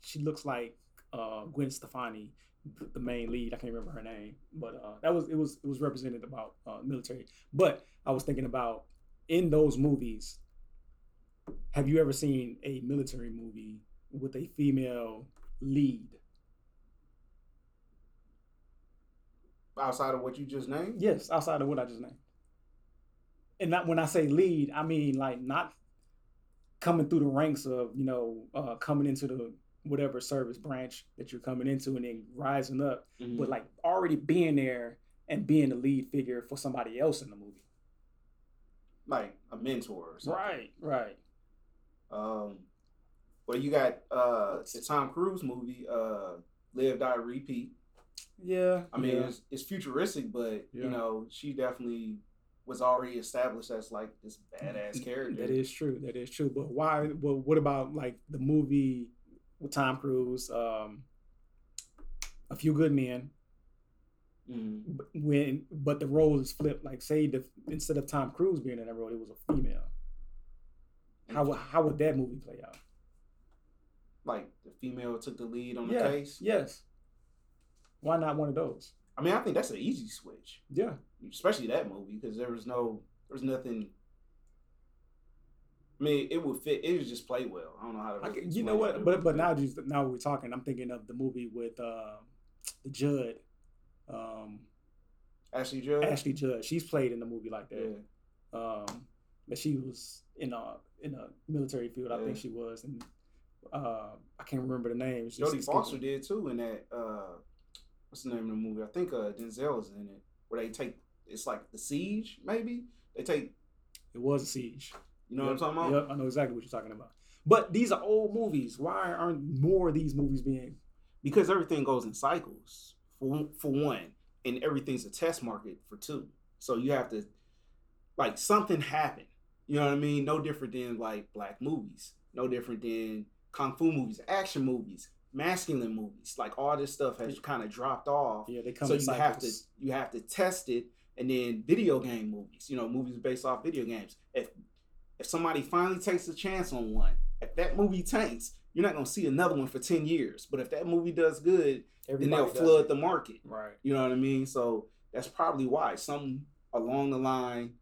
She looks like uh, Gwen Stefani, the main lead. I can't remember her name, but uh, that was it was it was represented about uh, military. But I was thinking about in those movies. Have you ever seen a military movie with a female lead? Outside of what you just named. Yes, outside of what I just named. And not when I say lead, I mean like not coming through the ranks of you know uh, coming into the whatever service branch that you're coming into and then rising up, Mhm. but like already being there and being the lead figure for somebody else in the movie. like a mentor or something. Right, right. Um, well, you got uh the Tom Cruise movie, uh, Live Die Repeat. Yeah. I mean, yeah. it's, it's futuristic, but Yeah. you know, she definitely was already established as like this badass character. That is true. That is true. But why? Well, what about like the movie with Tom Cruise, um, A Few Good Men? Mhm. but when but the role is flipped like say the instead of Tom Cruise being in that role it was a female how would how would that movie play out like the female took the lead on the yeah case. yes why not one of those I mean, I think that's an easy switch, yeah especially that movie because there was no, there was nothing. I mean, it would fit. It would just play well. I don't know how to. Really you know what it but but now just now we're talking I'm thinking of the movie with uh, the Judd um Ashley Judd. Ashley Judd she's played in the movie like Yeah. that um but she was in a in a military field I think she was and uh I can't remember the name Jodie Foster did too in that. uh What's the name of the movie? I think uh Denzel is in it. Where they take it's like the siege, maybe they take. it was a siege You know what I'm talking about? Yep, I know exactly what you're talking about. But these are old movies. Why aren't more of these movies being? Because everything goes in cycles. For for one, and everything's a test market for two. So you have to, like, something happened. You know what I mean? No different than like black movies. No different than kung fu movies, action movies, masculine movies. Like all this stuff has kind of dropped off. Yeah, they come so you have to you have to test it and then video game movies you know movies based off video games if if somebody finally takes a chance on one if that movie tanks you're not going to see another one for 10 years but if that movie does good then they'll flood it. the market Right. you know what i mean so that's probably why some along the line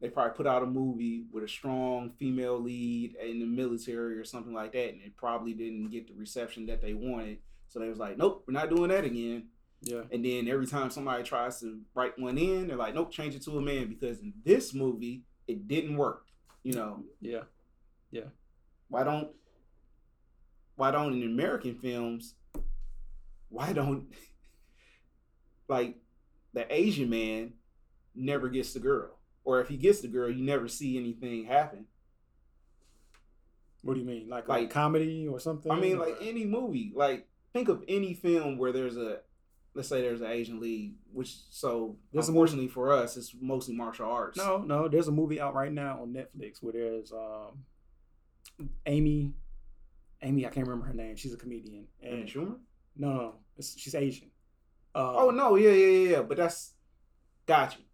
they probably put out a movie with a strong female lead in the military or something like that and it probably didn't get the reception that they wanted so they was like nope we're not doing that again Yeah. and then every time somebody tries to write one in, they're like, nope, change it to a man because in this movie it didn't work. You know, Yeah. Yeah. Why don't why don't in American films, why don't like the Asian man never gets the girl? Or if he gets the girl, you never see anything happen. What do you mean? Like, Like- a comedy or something? I mean, like any movie. Like think of any film where there's a let's say there's an Asian league, which so a unfortunately for us, it's mostly martial arts. no, no. There's a movie out right now on Netflix where there's um, Amy. Amy, I can't remember her name. She's a comedian. Amy And Schumer. no, she's Asian. Uh, Oh no, yeah, yeah, yeah, yeah. But that's got you.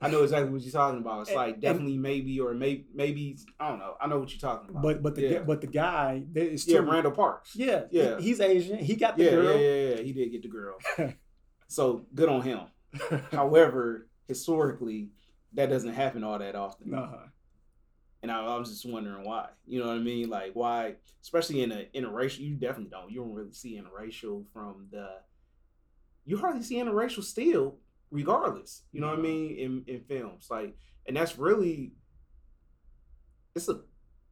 I know exactly what you're talking about. It's And- like and- definitely maybe or maybe maybe I don't know. I know what you're talking about. But but the yeah, but the guy is yeah. Randall Parks. Yeah, Yeah. he- he's Asian. He got the yeah, girl. yeah, yeah, yeah. He did get the girl. so good on him. However, historically, that doesn't happen all that often. uh-huh. And I, I was just wondering why. You know what I mean? Like why, especially in a interracial, you definitely don't. You don't really see interracial from the. You hardly see interracial still, regardless. You know what I mean? In in films, like, and that's really. It's a.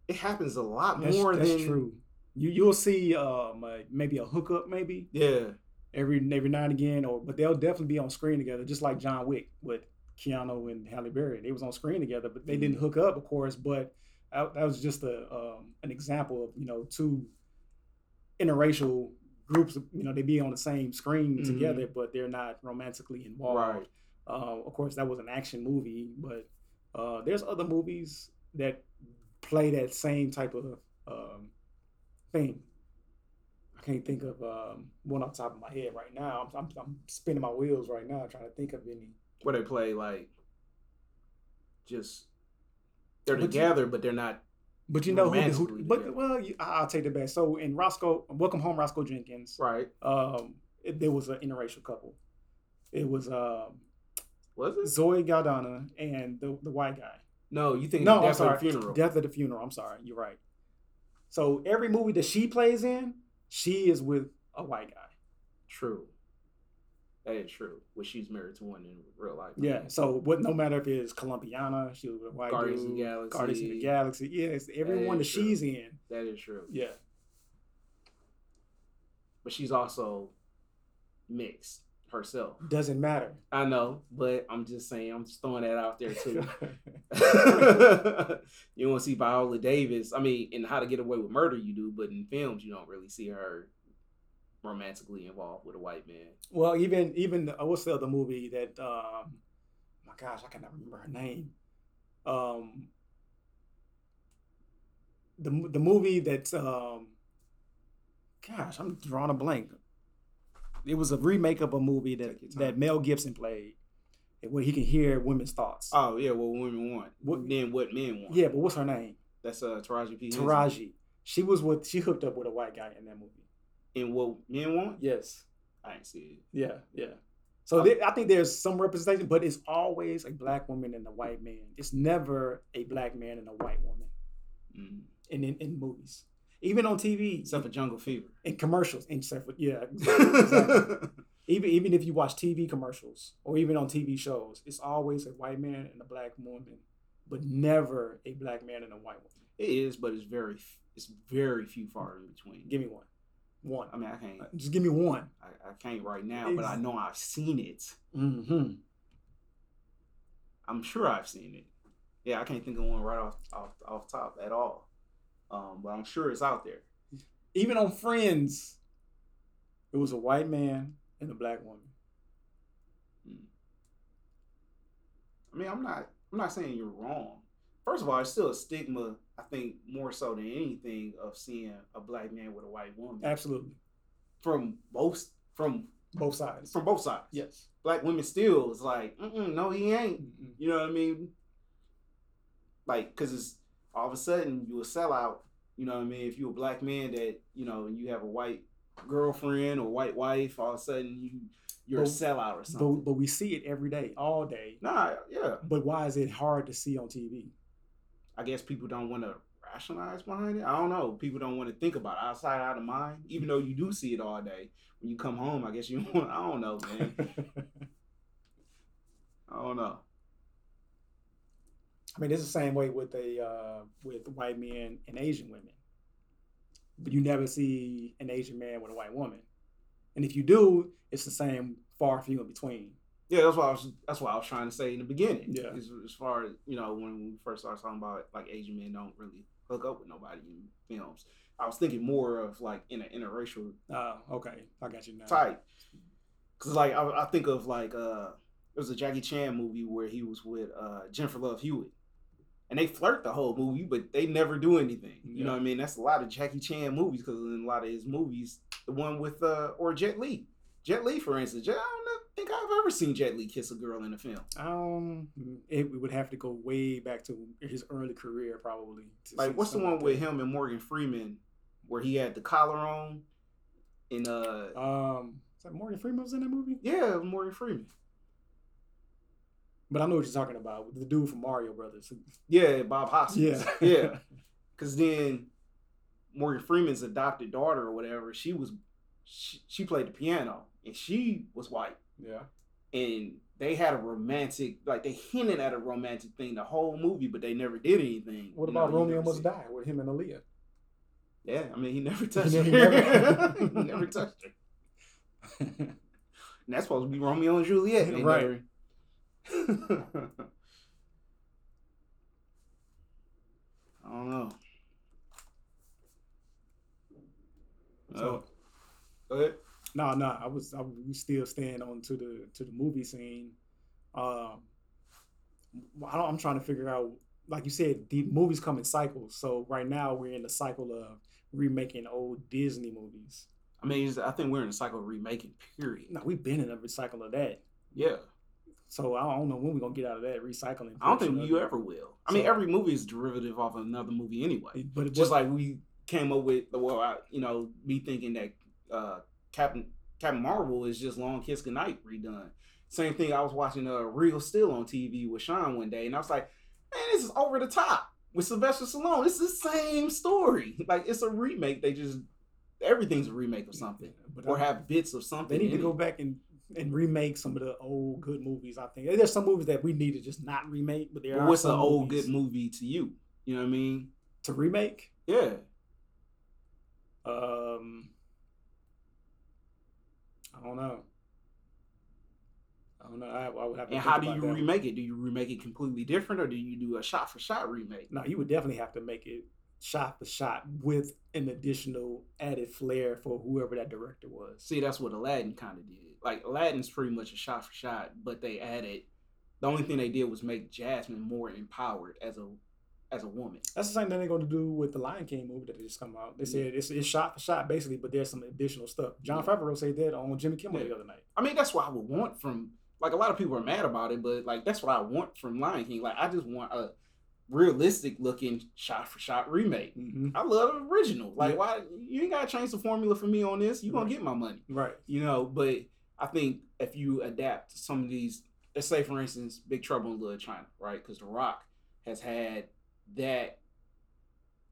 It happens a lot That's, more that's than true. You you'll see um uh, maybe a hookup maybe Yeah, every every now and again, or but they'll definitely be on screen together, just like John Wick with Keanu and Halle Berry. They was on screen together, but they Mm-hmm. didn't hook up, of course. But that, that was just a um, an example of you know two interracial groups. You know, they be on the same screen Mhm. together, but they're not romantically involved. right. Uh, of course, that was an action movie, but uh, there's other movies that play that same type of um, thing. Can't think of um, one off the top of my head right now. I'm, I'm, I'm spinning my wheels right now trying to think of any. Where they play like just they're But you- together, but they're not. But you know who, who but well, you, I'll take that back. So in Roscoe, Welcome Home, Roscoe Jenkins, Right? um, it, there was an interracial couple. It was um, Was it? Zoe Saldana and the the white guy. No, you think No, of I'm Death sorry. at the Funeral? Death at the Funeral. I'm sorry. You're right. So every movie that she plays in, she is with a white guy. True. That is true. Well, she's married to one in real life. Yeah. So what? No matter if it's Colombiana, she was with a white Guardians of dude. the Galaxy. Guardians of the Galaxy. Yes, everyone that, true. she's in. That is true. Yeah. But she's also mixed herself. Doesn't matter. I know, but I'm just saying, I'm just throwing that out there too. you want to see Viola Davis. I mean, in How to Get Away with Murder, you do, but in films, you don't really see her romantically involved with a white man. well, even even uh, what's the other movie that? Um, my gosh, I cannot remember her name. Um, the the movie that's um, gosh, I'm drawing a blank. It was a remake of a movie that Take your time. that Mel Gibson played, where he can hear women's thoughts. Oh yeah, what women want. What- then what men want. yeah, but what's her name? that's uh Taraji P. Taraji. She was with she hooked up with a white guy in that movie. And what men want. Yes. I ain't see it. Yeah, yeah. So there, I think there's some representation, but it's always a black woman and a white man. It's never a black man and a white woman Mm. in, in movies, even on TV, Except for Jungle Fever. and commercials. Except for yeah, exactly. even even if you watch TV commercials or even on TV shows, it's always a white man and a black woman, but never a black man and a white woman. It is, but it's very it's very few far in between. Give me one, one. I mean, I can't Just give me one. I, I can't right now, but I know I've seen it. Mm-hmm. I'm sure I've seen it. Yeah, I can't think of one right off off, off top at all. Um, but I'm sure it's out there. Even on Friends, it was a white man and a black woman. I mean, I'm not I'm not saying you're wrong. First of all, it's still a stigma. I think more so than anything of seeing a black man with a white woman Absolutely, from both from both sides. from both sides. Yes. Black women still is like, no, he ain't. Mm-mm. You know what I mean? Like, cause it's all of a sudden you a sellout. You know what I mean? If you a black man that you know and you have a white girlfriend or white wife, all of a sudden you you're a But- sellout or something. but we see it every day, all day. nah, yeah. But why is it hard to see on TV? I guess people don't want to rationalize behind it. I don't know. People don't want to think about it. outside out of mind. Even though you do see it all day, when you come home, I guess you want. I don't know, man. I don't know. I mean, it's the same way with the uh, with white men and Asian women. But you never see an Asian man with a white woman, and if you do, it's the same far few in between. Yeah, that's what I was. That's what I was trying to say in the beginning. Yeah. As, as far as you know, when we first started talking about like Asian men don't really hook up with nobody in films, I was thinking more of like in an interracial Uh, okay, I got you now. type. Cause like I, I think of like uh, there was a Jackie Chan movie where he was with uh Jennifer Love Hewitt, and they flirt the whole movie, but they never do anything. You know what I mean? That's a lot of Jackie Chan movies because in a lot of his movies, the one with uh or Jet Li, Jet Li for instance, Jet, I don't think I've ever seen Jet Li kiss a girl in a film. Um, it would have to go way back to his early career, probably. Like what's the one like with him and Morgan Freeman where he had the collar on? In uh Um, is that Morgan Freeman was in that movie? yeah, Morgan Freeman. But I know what you're talking about. The dude from Mario Brothers. Yeah, Bob Hoskins. Yeah, yeah. Cause then Morgan Freeman's adopted daughter or whatever, she was she, she played the piano and she was white. yeah. And they had a romantic like they hinted at a romantic thing the whole movie, but they never did anything. What You know, about Romeo Must Die with him and Aaliyah? Yeah, I mean he never touched He her. never- he never touched her. And that's supposed to be Romeo and Juliet. They Right. never- I don't know. So- Oh, go ahead. No, no, I was I was still staying on to the to the movie scene. Um, I don't, I'm trying to figure out like you said, the movies come in cycles. So right now we're in the cycle of remaking old Disney movies. I mean, I think we're in a cycle of remaking. Period. No, we've been in a cycle of that. Yeah. So I don't know when we're gonna get out of that recycling. I don't think you ever will. I so, mean, every movie is derivative of another movie anyway. But just like we came up with, well, I, you know, me thinking that uh, Captain Captain Marvel is just Long Kiss Goodnight redone. Same thing. I was watching uh, Real Steel on TV with Sean one day, and I was like, man, this is over the top with Sylvester Stallone. It's the same story. Like it's a remake. They just everything's a remake of something, but or have bits of something. They need to go back and and remake some of the old good movies. I think there's some movies that we need to just not remake, but there well, are. What's an old good movie to you? You know what I mean? To remake? Yeah. Um, I don't know. I don't know. I, I would have. and how do you remake it? Do you remake it completely different, or do you do a shot for shot remake? No, you would definitely have to make it shot for shot with an additional added flair for whoever that director was. See, that's what Aladdin kind of did. Like Aladdin's pretty much a shot for shot, but they added. The only thing they did was make Jasmine more empowered as a as a woman. That's the same thing they're going to do with the Lion King movie that just come out. They said it's, it's shot for shot basically, but there's some additional stuff. John yeah. Favreau said that on Jimmy Kimmel yeah. the other night. I mean, that's what I would want from like a lot of people are mad about it, but like that's what I want from Lion King. Like I just want a realistic looking shot for shot remake. Mm-hmm. I love the original. Like yeah. why you ain't gotta change the formula for me on this. You gonna get my money. Right. You know, but I think if you adapt some of these let's say for instance, Big Trouble in Little China, right? Because The Rock has had that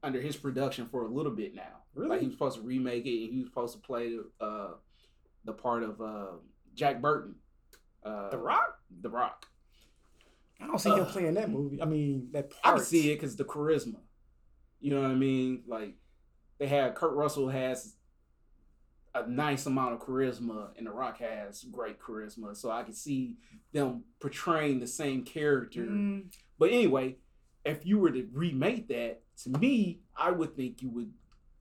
under his production for a little bit now. Really? Like he was supposed to remake it and he was supposed to play uh, the part of uh, Jack Burton. Uh, the Rock? The Rock. I don't see him playing that movie. I mean, that part. I can see it because the charisma. You know what I mean? Like they had Kurt Russell has a nice amount of charisma, and The Rock has great charisma. So I can see them portraying the same character. Mm. But anyway, if you were to remake that, to me, I would think you would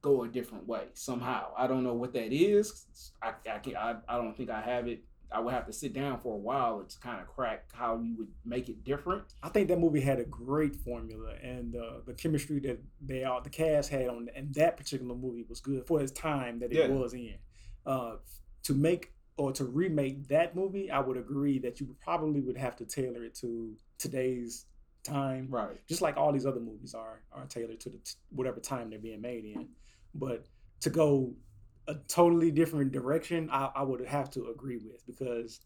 go a different way somehow. I don't know what that is. I I, can, I, I don't think I have it. I would have to sit down for a while to kind of crack how you would make it different. I think that movie had a great formula, and uh, the chemistry that they all the cast had on and that particular movie was good for its time that it yeah. was in. Uh, to make or to remake that movie, I would agree that you probably would have to tailor it to today's time. Right. Just like all these other movies are are tailored to the t- whatever time they're being made in. But to go a totally different direction, I, I would have to agree with because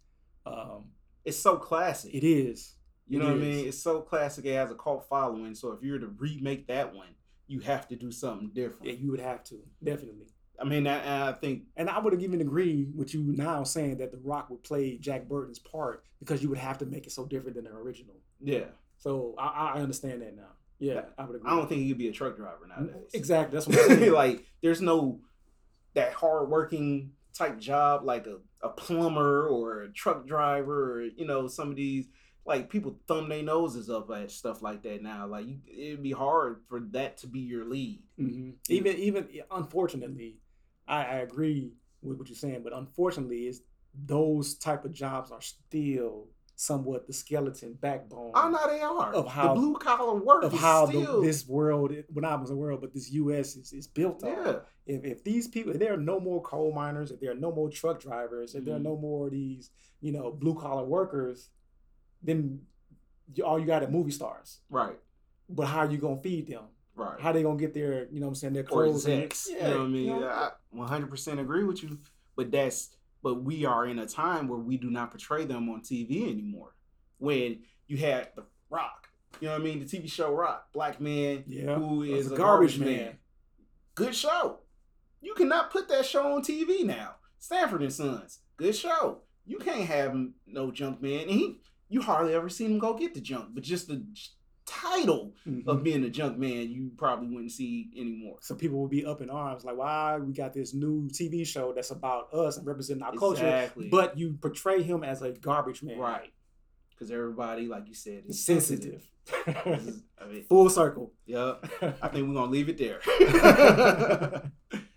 um, it's so classic. It is. You it know is. what I mean? It's so classic. It has a cult following. So if you were to remake that one, you have to do something different. Yeah, you would have to definitely. I mean, I, I think, and I would have even agree with you now saying that The Rock would play Jack Burton's part because you would have to make it so different than the original. Yeah. So I, I understand that now. Yeah, I would agree. I don't think he'd be a truck driver nowadays. Exactly. That's what I'm saying. like, there's no that hard working type job like a, a plumber or a truck driver or you know some of these like people thumb their noses up at stuff like that now. Like you, it'd be hard for that to be your lead. Mm-hmm. Even even unfortunately, I, I agree with what you're saying, but unfortunately, is those type of jobs are still somewhat the skeleton backbone. Oh no, they are of how the blue collar work of how still... the, this world, well, not was a world, but this U.S. is, is built on. Yeah. If, if these people, if there are no more coal miners, if there are no more truck drivers, if mm-hmm. there are mm-hmm. no more of these, you know, blue collar workers, then you, all you got are movie stars. Right. But how are you gonna feed them? Right. How they gonna get their, you know, what I'm saying their clothes? Or yeah, you know what I mean. You know? I 100 percent agree with you, but that's but we are in a time where we do not portray them on TV anymore. When you had the Roc, you know what I mean, the TV show Roc, black man yeah, who is a, a garbage, man. man. Good show. You cannot put that show on TV now. Sanford and Sons, good show. You can't have no junk man. And he, you hardly ever seen him go get the junk, but just the title mm-hmm. of being a junk man, you probably wouldn't see anymore. So people will be up in arms, like, why we got this new TV show that's about us and representing our exactly. culture, but you portray him as a garbage man, right? Because everybody, like you said, is sensitive. sensitive. I mean, Full circle. Yep. I think we're gonna leave it there.